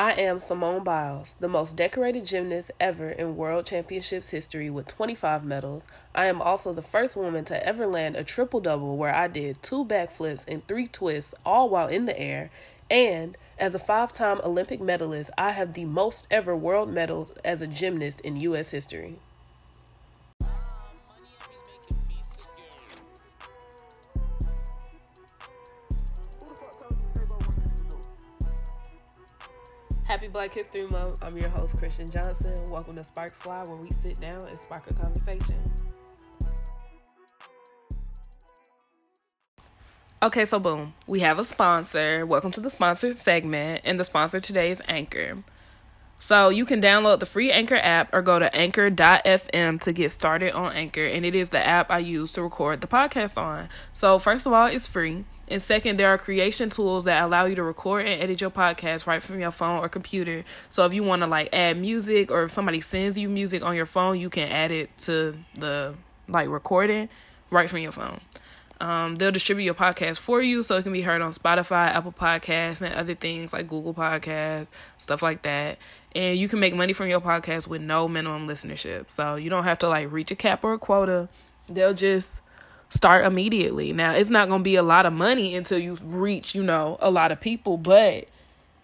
I am Simone Biles, the most decorated gymnast ever in World Championships history with 25 medals. I am also the first woman to ever land a triple double where I did two backflips and three twists, all while in the air. And as a five time Olympic medalist, I have the most ever world medals as a gymnast in U.S. history. Happy Black History Month. I'm your host, Christian Johnson. Welcome to Sparks Fly, where we sit down and spark a conversation. Okay, so boom, we have a sponsor. Welcome to the sponsor segment, and the sponsor today is Anchor. So you can download the free Anchor app or go to anchor.fm to get started on Anchor, and it is the app I use to record the podcast on. So, first of all, it's free. And second, there are creation tools that allow you to record and edit your podcast right from your phone or computer. So if you want to like add music or if somebody sends you music on your phone, you can add it to the like recording right from your phone. Um, they'll distribute your podcast for you so it can be heard on Spotify, Apple Podcasts, and other things like Google Podcasts, stuff like that. And you can make money from your podcast with no minimum listenership. So you don't have to like reach a cap or a quota. They'll just start immediately. Now, it's not going to be a lot of money until you reach, you know, a lot of people, but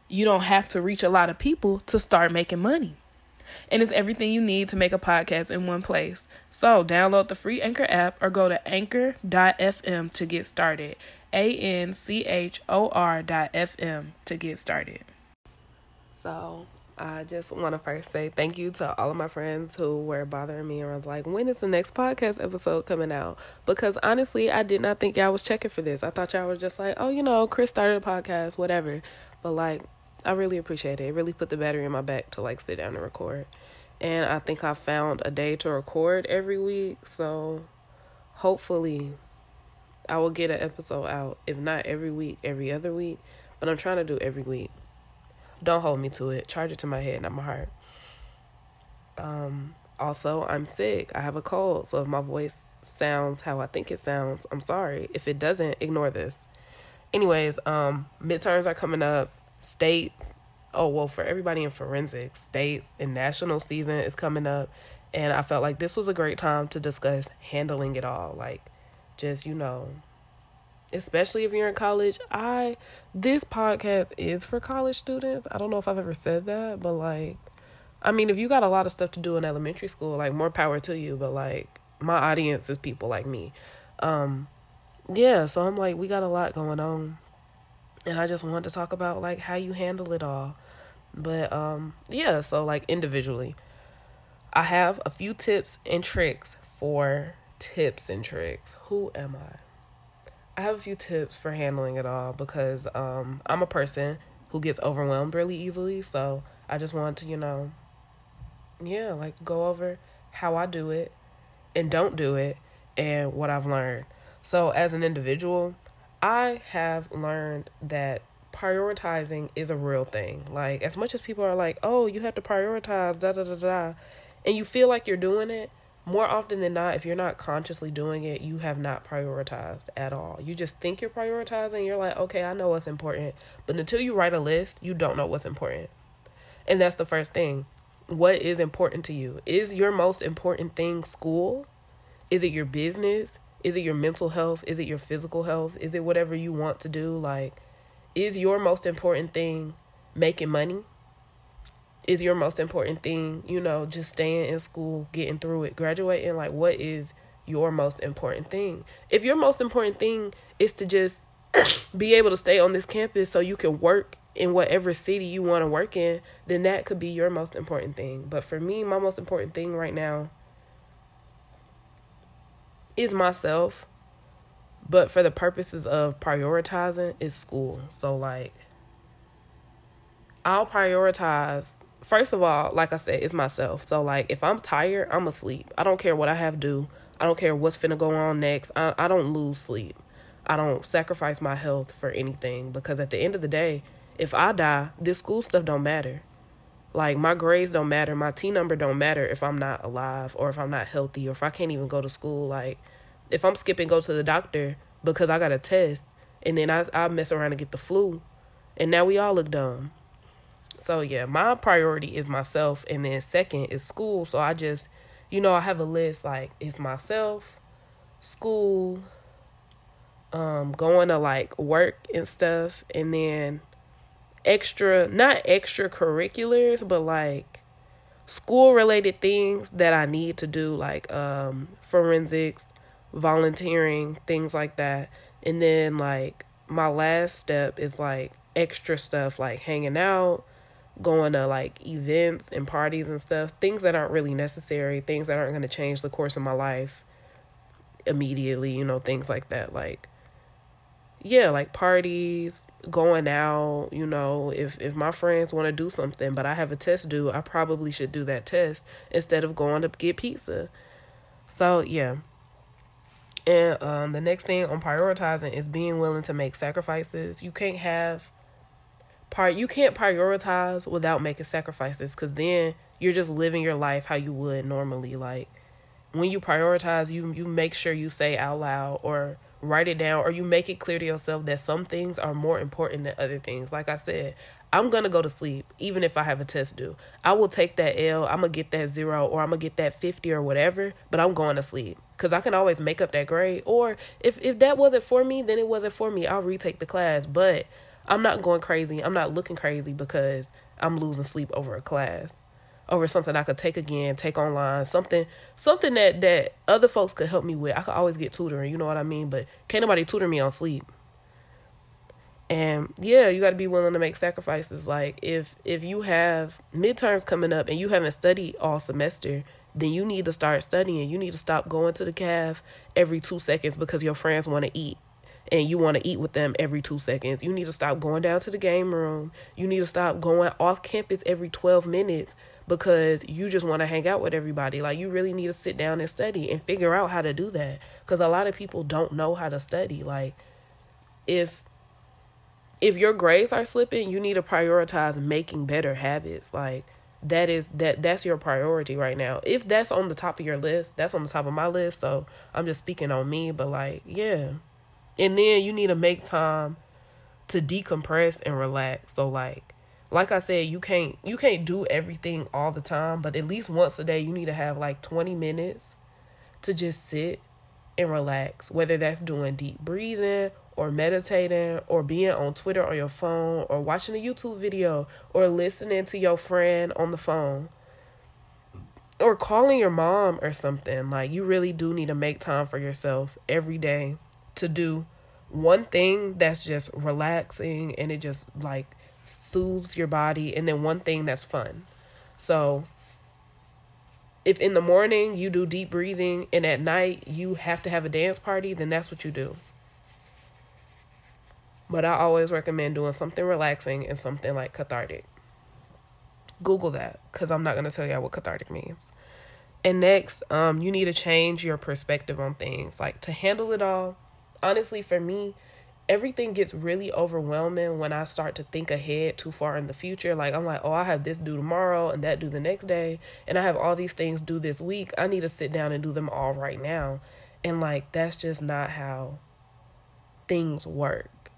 you don't have to reach a lot of people to start making money. And it's everything you need to make a podcast in one place. So, download the free Anchor app or go to anchor.fm to get started. A N C H O R dot FM to get started. So, I just want to first say thank you to all of my friends who were bothering me and was like, when is the next podcast episode coming out? Because honestly, I did not think y'all was checking for this. I thought y'all were just like, oh, you know, Chris started a podcast, whatever. But like, I really appreciate it. It really put the battery in my back to like sit down and record. And I think I found a day to record every week. So hopefully I will get an episode out. If not every week, every other week. But I'm trying to do every week. Don't hold me to it. Charge it to my head, not my heart. Um, also, I'm sick. I have a cold. So if my voice sounds how I think it sounds, I'm sorry. If it doesn't, ignore this. Anyways, um, midterms are coming up. States, oh, well, for everybody in forensics, states and national season is coming up. And I felt like this was a great time to discuss handling it all. Like, just, you know, especially if you're in college. I this podcast is for college students. I don't know if I've ever said that, but like I mean, if you got a lot of stuff to do in elementary school, like more power to you, but like my audience is people like me. Um yeah, so I'm like we got a lot going on. And I just wanted to talk about like how you handle it all. But um yeah, so like individually. I have a few tips and tricks for tips and tricks. Who am I? I have a few tips for handling it all because um, I'm a person who gets overwhelmed really easily. So I just want to, you know, yeah, like go over how I do it and don't do it and what I've learned. So as an individual, I have learned that prioritizing is a real thing. Like as much as people are like, "Oh, you have to prioritize da da da da," and you feel like you're doing it, more often than not, if you're not consciously doing it, you have not prioritized at all. You just think you're prioritizing. You're like, okay, I know what's important. But until you write a list, you don't know what's important. And that's the first thing. What is important to you? Is your most important thing school? Is it your business? Is it your mental health? Is it your physical health? Is it whatever you want to do? Like, is your most important thing making money? Is your most important thing, you know, just staying in school, getting through it, graduating, like what is your most important thing? If your most important thing is to just be able to stay on this campus so you can work in whatever city you want to work in, then that could be your most important thing. But for me, my most important thing right now is myself. But for the purposes of prioritizing, is school. So like I'll prioritize first of all, like I said, it's myself. So like if I'm tired, I'm asleep. I don't care what I have to do. I don't care what's finna go on next. I I don't lose sleep. I don't sacrifice my health for anything because at the end of the day, if I die, this school stuff don't matter. Like my grades don't matter, my T number don't matter if I'm not alive or if I'm not healthy or if I can't even go to school. Like if I'm skipping go to the doctor because I got a test and then I I mess around and get the flu and now we all look dumb. So yeah, my priority is myself and then second is school. So I just you know, I have a list like it's myself, school, um, going to like work and stuff, and then extra not extracurriculars, but like school related things that I need to do, like um forensics, volunteering, things like that. And then like my last step is like extra stuff like hanging out, going to like events and parties and stuff, things that aren't really necessary, things that aren't going to change the course of my life immediately, you know, things like that. Like, yeah, like parties, going out, you know, if if my friends want to do something, but I have a test due, I probably should do that test instead of going to get pizza. So, yeah. And um the next thing on prioritizing is being willing to make sacrifices. You can't have part you can't prioritize without making sacrifices cuz then you're just living your life how you would normally. Like when you prioritize you you make sure you say out loud or write it down or you make it clear to yourself that some things are more important than other things. Like i said i'm gonna go to sleep even if i have a test due. I will take that l i'm gonna get that zero or i'm gonna get that 50 or whatever but i'm going to sleep because i can always make up that grade. Or if if that wasn't for me then it wasn't for me. I'll retake the class but I'm not going crazy. I'm not looking crazy because I'm losing sleep over a class, over something I could take again, take online, something something that that other folks could help me with. I could always get tutoring, you know what I mean? But can't nobody tutor me on sleep. And yeah, you got to be willing to make sacrifices. Like if if you have midterms coming up and you haven't studied all semester, then you need to start studying. You need to stop going to the caf every 2 seconds because your friends want to eat and you want to eat with them every two seconds. You need to stop going down to the game room. You need to stop going off campus every 12 minutes because you just want to hang out with everybody. Like, you really need to sit down and study and figure out how to do that because a lot of people don't know how to study. Like, if if your grades are slipping, you need to prioritize making better habits. Like that is that that's your priority right now. If that's on the top of your list, that's on the top of my list. So I'm just speaking on me, but like, yeah. And then you need to make time to decompress and relax. So like like I said, you can't you can't do everything all the time, but at least once a day you need to have like 20 minutes to just sit and relax, whether that's doing deep breathing or meditating or being on Twitter on your phone or watching a YouTube video or listening to your friend on the phone or calling your mom or something. Like you really do need to make time for yourself every day to do one thing that's just relaxing and it just like soothes your body and then one thing that's fun. So if in the morning you do deep breathing and at night you have to have a dance party, then that's what you do. But I always recommend doing something relaxing and something like cathartic. Google that because I'm not going to tell y'all what cathartic means. And next, um, you need to change your perspective on things. Like to handle it all, honestly, for me, everything gets really overwhelming when I start to think ahead too far in the future. Like, I'm like, oh, I have this due tomorrow and that due the next day, and I have all these things due this week. I need to sit down and do them all right now. And, like, that's just not how things work.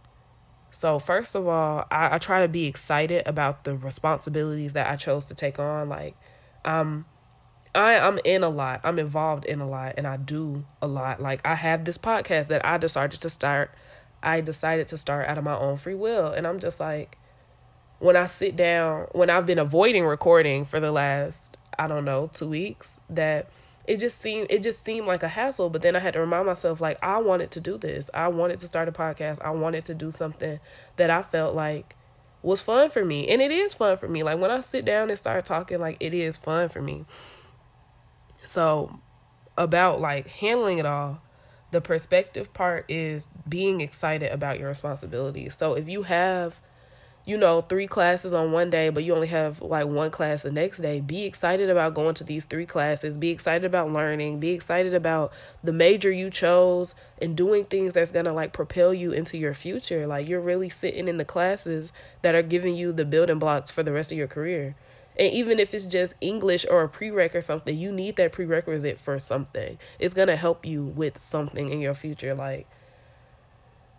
So, first of all, I, I try to be excited about the responsibilities that I chose to take on. Like, um, I I'm in a lot. I'm involved in a lot and I do a lot. Like I have this podcast that I decided to start. I decided to start out of my own free will and I'm just like when I sit down, when I've been avoiding recording for the last I don't know, 2 weeks that it just seemed it just seemed like a hassle, but then I had to remind myself like I wanted to do this. I wanted to start a podcast. I wanted to do something that I felt like was fun for me. And it is fun for me. Like when I sit down and start talking like it is fun for me. So, about like handling it all, the perspective part is being excited about your responsibilities. So, if you have you know, three classes on one day, but you only have like one class the next day, be excited about going to these three classes. Be excited about learning. Be excited about the major you chose and doing things that's going to like propel you into your future. Like you're really sitting in the classes that are giving you the building blocks for the rest of your career. And even if it's just English or a prereq or something, you need that prerequisite for something. It's going to help you with something in your future. Like,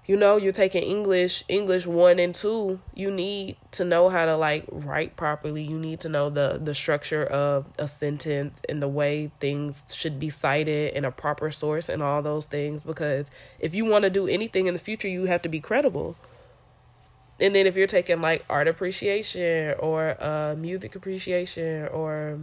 you know you're taking english english 1 and 2 you need to know how to like write properly you need to know the the structure of a sentence and the way things should be cited in a proper source and all those things because if you want to do anything in the future you have to be credible and then if you're taking like art appreciation or uh music appreciation or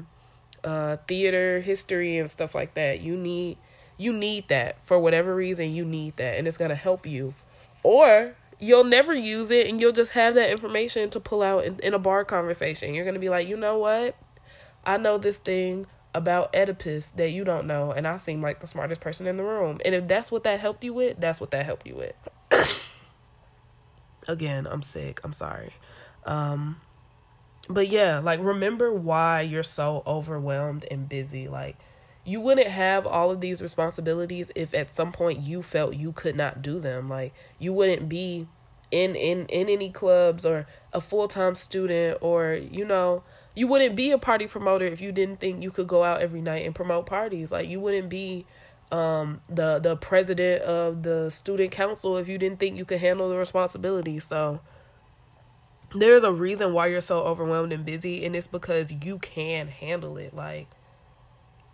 uh theater history and stuff like that you need you need that for whatever reason you need that and it's going to help you or you'll never use it and you'll just have that information to pull out in, in a bar conversation. You're going to be like, you know what? I know this thing about Oedipus that you don't know, and I seem like the smartest person in the room. And if that's what that helped you with, that's what that helped you with. Again, I'm sick. I'm sorry. Um, but yeah, like remember why you're so overwhelmed and busy. Like, you wouldn't have all of these responsibilities if at some point you felt you could not do them like you wouldn't be in in in any clubs or a full-time student or you know you wouldn't be a party promoter if you didn't think you could go out every night and promote parties like you wouldn't be um the the president of the student council if you didn't think you could handle the responsibility so there's a reason why you're so overwhelmed and busy and it's because you can handle it like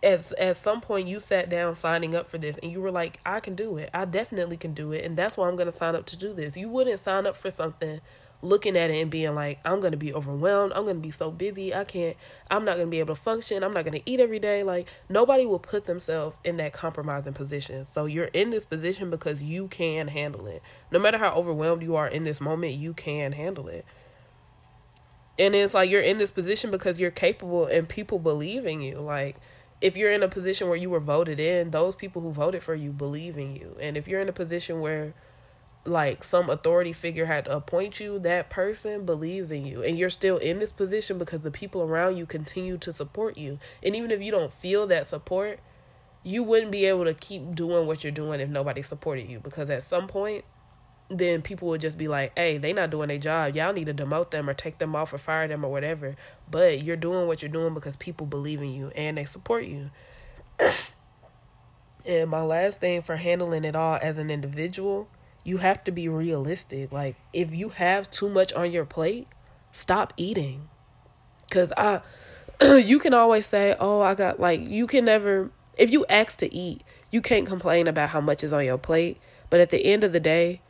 as at some point you sat down signing up for this and you were like I can do it. I definitely can do it and that's why I'm going to sign up to do this. You wouldn't sign up for something looking at it and being like I'm going to be overwhelmed. I'm going to be so busy. I can't I'm not going to be able to function. I'm not going to eat every day. Like nobody will put themselves in that compromising position. So you're in this position because you can handle it. No matter how overwhelmed you are in this moment, you can handle it. And it's like you're in this position because you're capable and people believe in you. Like if you're in a position where you were voted in, those people who voted for you believe in you. And if you're in a position where like some authority figure had to appoint you, that person believes in you. And you're still in this position because the people around you continue to support you. And even if you don't feel that support, you wouldn't be able to keep doing what you're doing if nobody supported you because at some point then people would just be like, hey, they not doing their job. Y'all need to demote them or take them off or fire them or whatever. But you're doing what you're doing because people believe in you and they support you. and my last thing for handling it all as an individual, you have to be realistic. Like if you have too much on your plate, stop eating. Cuz I you can always say, "Oh, I got like you can never if you ask to eat, you can't complain about how much is on your plate, but at the end of the day,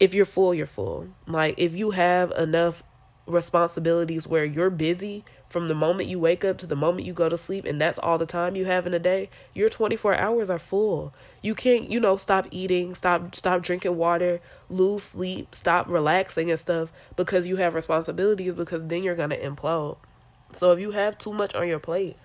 if you're full, you're full. Like if you have enough responsibilities where you're busy from the moment you wake up to the moment you go to sleep and that's all the time you have in a day your 24 hours are full. You can't you know stop eating stop stop drinking water lose sleep stop relaxing and stuff because you have responsibilities because then you're going to implode. So if you have too much on your plate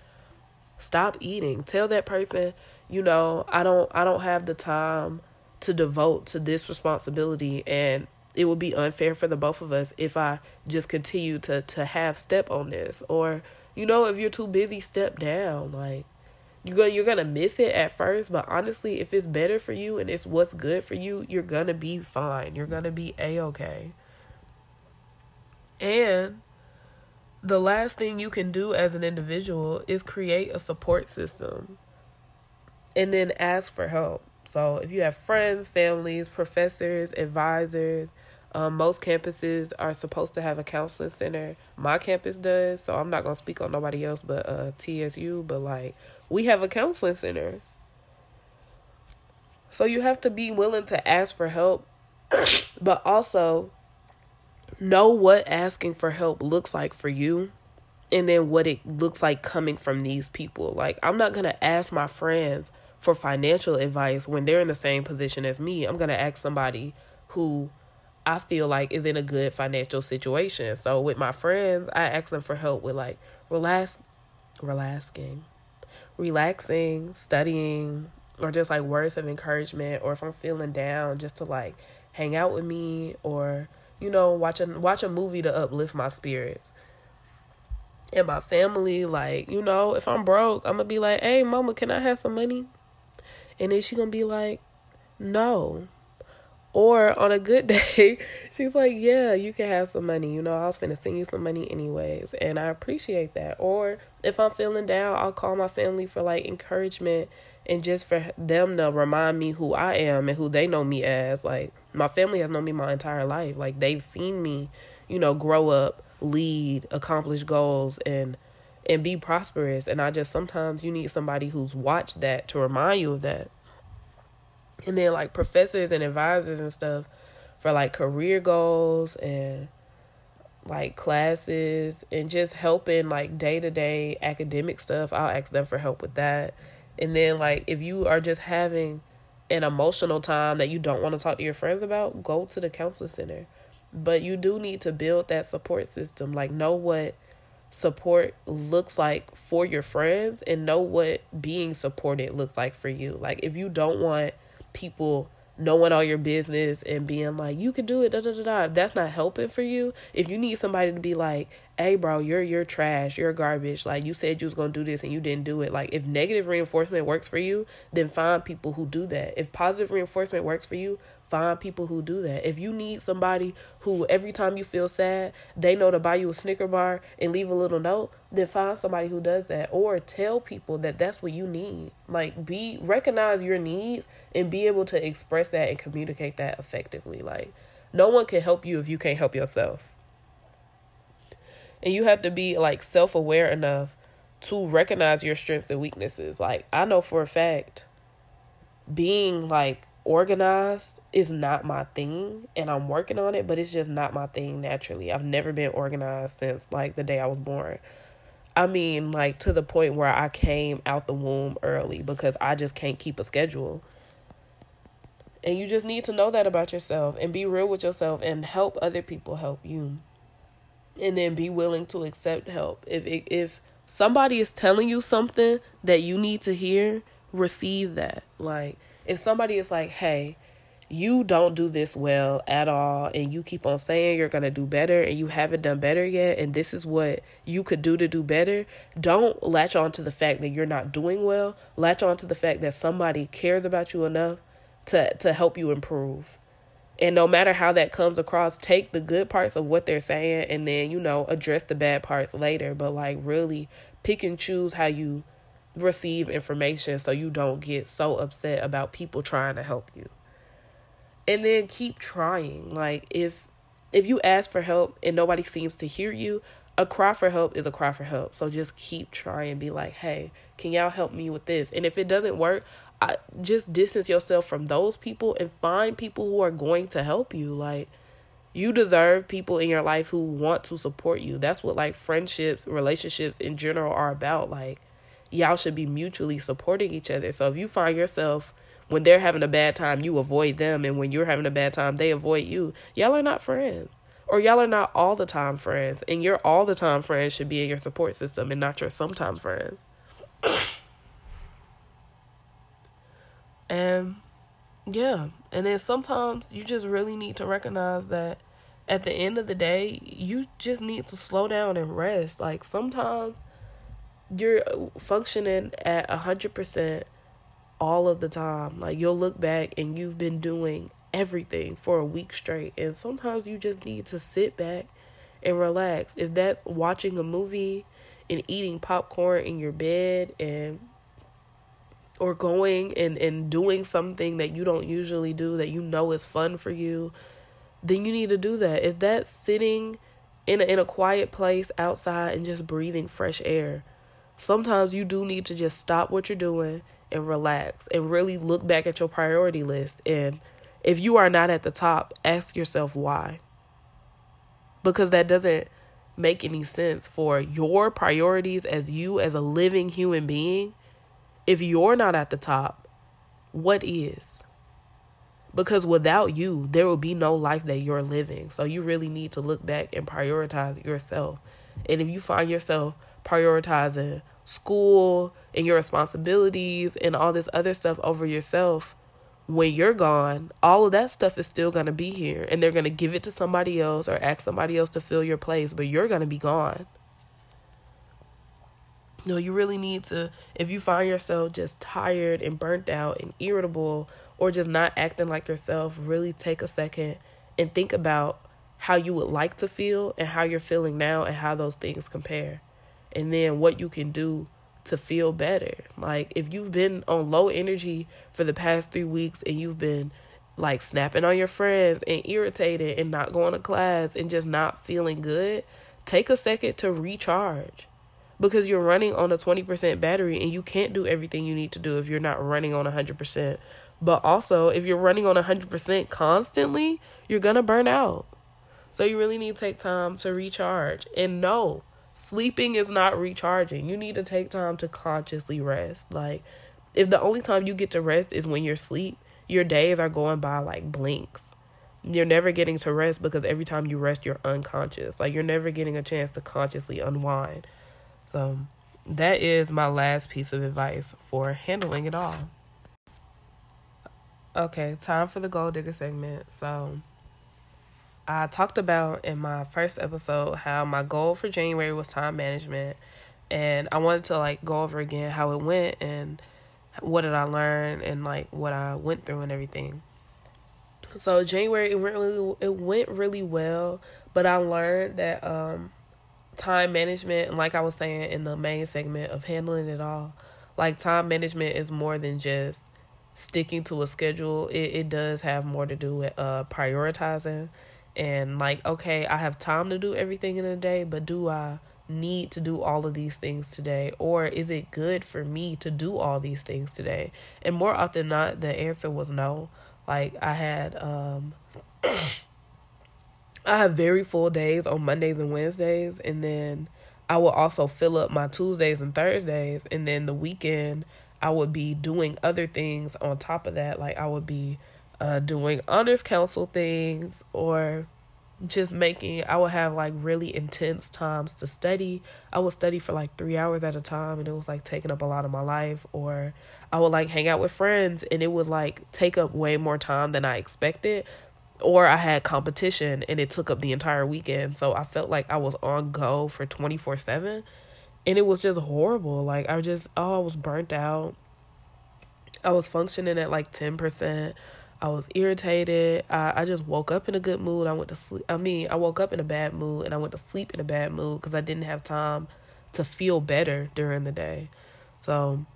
stop eating. Tell that person you know i don't i don't have the time to devote to this responsibility and it would be unfair for the both of us if I just continue to to have step on this. Or you know if you're too busy step down. Like you go you're gonna miss it at first but honestly if it's better for you and it's what's good for you you're gonna be fine. You're gonna be a-okay. And the last thing you can do as an individual is create a support system and then ask for help so if you have friends, families, professors, advisors, um, most campuses are supposed to have a counseling center. My campus does, so I'm not gonna speak on nobody else but uh, TSU. But like, we have a counseling center, so you have to be willing to ask for help, but also know what asking for help looks like for you, and then what it looks like coming from these people. Like, I'm not gonna ask my friends for financial advice when they're in the same position as me. I'm going to ask somebody who I feel like is in a good financial situation. So with my friends, I ask them for help with like relax relaxing, relaxing, studying, or just like words of encouragement or if I'm feeling down just to like hang out with me or you know watch a watch a movie to uplift my spirits and my family like you know if i'm broke i'm gonna be like hey mama can i have some money and then she gonna be like, no. Or on a good day, she's like, Yeah, you can have some money. You know, I was finna send you some money anyways. And I appreciate that. Or if I'm feeling down, I'll call my family for like encouragement and just for them to remind me who I am and who they know me as. Like, my family has known me my entire life. Like, they've seen me, you know, grow up, lead, accomplish goals, and and be prosperous. And I just sometimes you need somebody who's watched that to remind you of that and then like professors and advisors and stuff for like career goals and like classes and just helping like day to day academic stuff. I'll ask them for help with that. And then like if you are just having an emotional time that you don't want to talk to your friends about, go to the counseling center. But you do need to build that support system. Like know what support looks like for your friends and know what being supported looks like for you. Like if you don't want people knowing all your business and being like, you can do it, da da da da. That's not helping for you. If you need somebody to be like, hey bro, you're you're trash, you're garbage. Like you said you was gonna do this and you didn't do it. Like if negative reinforcement works for you, then find people who do that. If positive reinforcement works for you, Find people who do that. If you need somebody who every time you feel sad, they know to buy you a Snicker bar and leave a little note, then find somebody who does that or tell people that that's what you need. Like be recognize your needs and be able to express that and communicate that effectively. Like no one can help you if you can't help yourself. And you have to be like self-aware enough to recognize your strengths and weaknesses. Like I know for a fact being like organized is not my thing and I'm working on it, but it's just not my thing naturally. I've never been organized since like the day I was born. I mean, like to the point where I came out the womb early because I just can't keep a schedule. And you just need to know that about yourself and be real with yourself and help other people help you. And then be willing to accept help. If if somebody is telling you something that you need to hear, receive that. Like if somebody is like, hey, you don't do this well at all and you keep on saying you're going to do better and you haven't done better yet and this is what you could do to do better don't latch on to the fact that you're not doing well. Latch on to the fact that somebody cares about you enough to to help you improve. And no matter how that comes across take the good parts of what they're saying and then you know address the bad parts later. But like really pick and choose how you receive information so you don't get so upset about people trying to help you. And then keep trying. Like if if you ask for help and nobody seems to hear you, a cry for help is a cry for help. So just keep trying. Be like, hey, can y'all help me with this? And if it doesn't work, I, just distance yourself from those people and find people who are going to help you. Like, you deserve people in your life who want to support you. That's what like friendships, relationships in general are about. Like, y'all should be mutually supporting each other. So if you find yourself when they're having a bad time, you avoid them, and when you're having a bad time, they avoid you. Y'all are not friends. Or y'all are not all the time friends, and your all the time friends should be in your support system and not your sometime friends. and yeah, and then sometimes you just really need to recognize that at the end of the day, you just need to slow down and rest. Like sometimes you're functioning at a hundred percent all of the time. Like you'll look back and you've been doing everything for a week straight, and sometimes you just need to sit back and relax. If that's watching a movie and eating popcorn in your bed and or going and, and doing something that you don't usually do that you know is fun for you, then you need to do that. If that's sitting in a, in a quiet place outside and just breathing fresh air, sometimes you do need to just stop what you're doing and relax and really look back at your priority list. And if you are not at the top, ask yourself why. Because that doesn't make any sense for your priorities as you, as a living human being. If you're not at the top, what is? Because without you, there will be no life that you're living. So you really need to look back and prioritize yourself. And if you find yourself prioritizing school and your responsibilities and all this other stuff over yourself, when you're gone, all of that stuff is still going to be here and they're going to give it to somebody else or ask somebody else to fill your place, but you're going to be gone. No, you really need to, if you find yourself just tired and burnt out and irritable or just not acting like yourself, really take a second and think about how you would like to feel and how you're feeling now and how those things compare. And then what you can do to feel better. Like if you've been on low energy for the past 3 weeks and you've been like snapping on your friends and irritated and not going to class and just not feeling good, take a second to recharge because you're running on a 20% battery and you can't do everything you need to do if you're not running on 100%. But also, if you're running on 100% constantly, you're going to burn out. So you really need to take time to recharge. And no, sleeping is not recharging. You need to take time to consciously rest. Like, if the only time you get to rest is when you're asleep, your days are going by like blinks. You're never getting to rest because every time you rest, you're unconscious. Like, you're never getting a chance to consciously unwind. So, that is my last piece of advice for handling it all. Okay, time for the goal digger segment. So, I talked about in my first episode how my goal for January was time management, and I wanted to like go over again how it went and what did I learn and like what I went through and everything. So January it went really it went really well, but I learned that um time management like I was saying in the main segment of handling it all, like time management is more than just sticking to a schedule, it, it does have more to do with uh prioritizing and like okay, I have time to do everything in a day, but do I need to do all of these things today or is it good for me to do all these things today? And more often not the answer was no. Like I had um I have very full days on Mondays and Wednesdays and then I will also fill up my Tuesdays and Thursdays and then the weekend I would be doing other things on top of that. Like I would be uh, doing honors council things or just making I would have like really intense times to study. I would study for like 3 hours at a time and it was like taking up a lot of my life or I would like hang out with friends and it would like take up way more time than I expected or I had competition and it took up the entire weekend. So I felt like I was on go for 24/7 and it was just horrible. Like I just oh, I was burnt out. I was functioning at like 10%. I was irritated. I, I just woke up in a good mood. I went to sleep. I mean, I woke up in a bad mood and I went to sleep in a bad mood because I didn't have time to feel better during the day. So,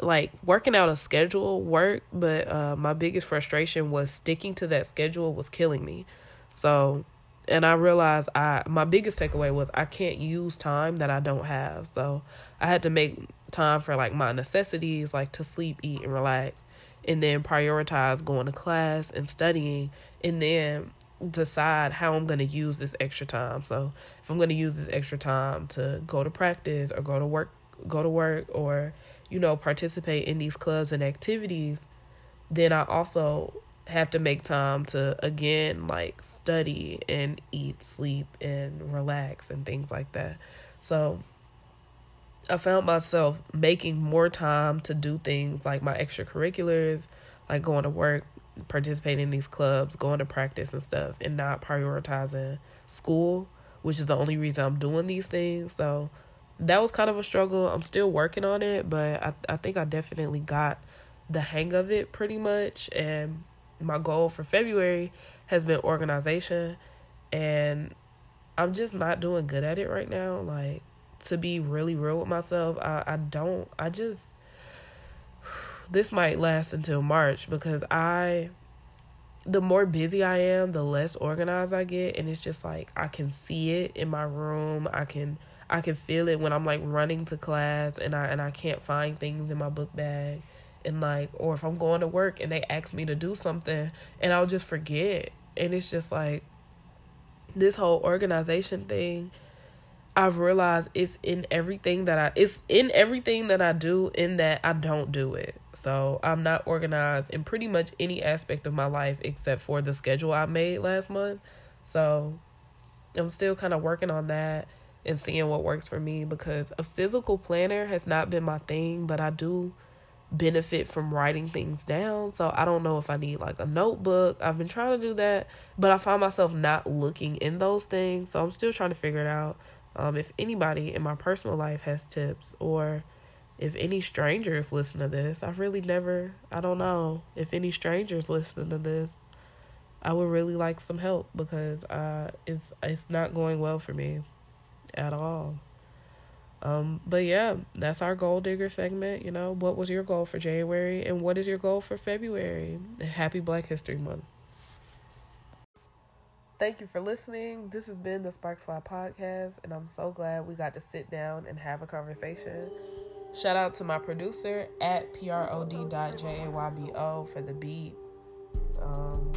like, working out a schedule worked, but uh, my biggest frustration was sticking to that schedule was killing me. So, and I realized I my biggest takeaway was I can't use time that I don't have. So I had to make time for like my necessities, like to sleep, eat, and relax, and then prioritize going to class and studying, and then decide how I'm going to use this extra time. So if I'm going to use this extra time to go to practice or go to work, go to work, or you know participate in these clubs and activities, then I also have to make time to again like study and eat, sleep and relax and things like that. So I found myself making more time to do things like my extracurriculars, like going to work, participating in these clubs, going to practice and stuff, and not prioritizing school, which is the only reason I'm doing these things. So that was kind of a struggle. I'm still working on it, but I I think I definitely got the hang of it pretty much and my goal for February has been organization and I'm just not doing good at it right now. Like to be really real with myself, I, I don't I just this might last until March because I the more busy I am, the less organized I get and it's just like I can see it in my room. I can I can feel it when I'm like running to class and I and I can't find things in my book bag and like or if I'm going to work and they ask me to do something and I'll just forget and it's just like this whole organization thing I've realized it's in everything that I it's in everything that I do in that I don't do it. So I'm not organized in pretty much any aspect of my life except for the schedule I made last month. So I'm still kind of working on that and seeing what works for me because a physical planner has not been my thing, but I do benefit from writing things down. So I don't know if I need like a notebook. I've been trying to do that, but I find myself not looking in those things. So I'm still trying to figure it out. Um, if anybody in my personal life has tips or if any strangers listen to this, I really never, I don't know if any strangers listen to this. I would really like some help because uh, it's it's not going well for me at all. Um, but yeah, that's our goal digger segment. You know, what was your goal for January and what is your goal for February? Happy Black History Month. Thank you for listening. This has been the Sparks Fly podcast, and I'm so glad we got to sit down and have a conversation. Shout out to my producer at prod.jaybo for the beat. Um,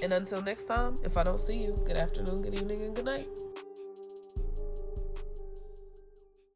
and until next time, if I don't see you, good afternoon, good evening, and good night.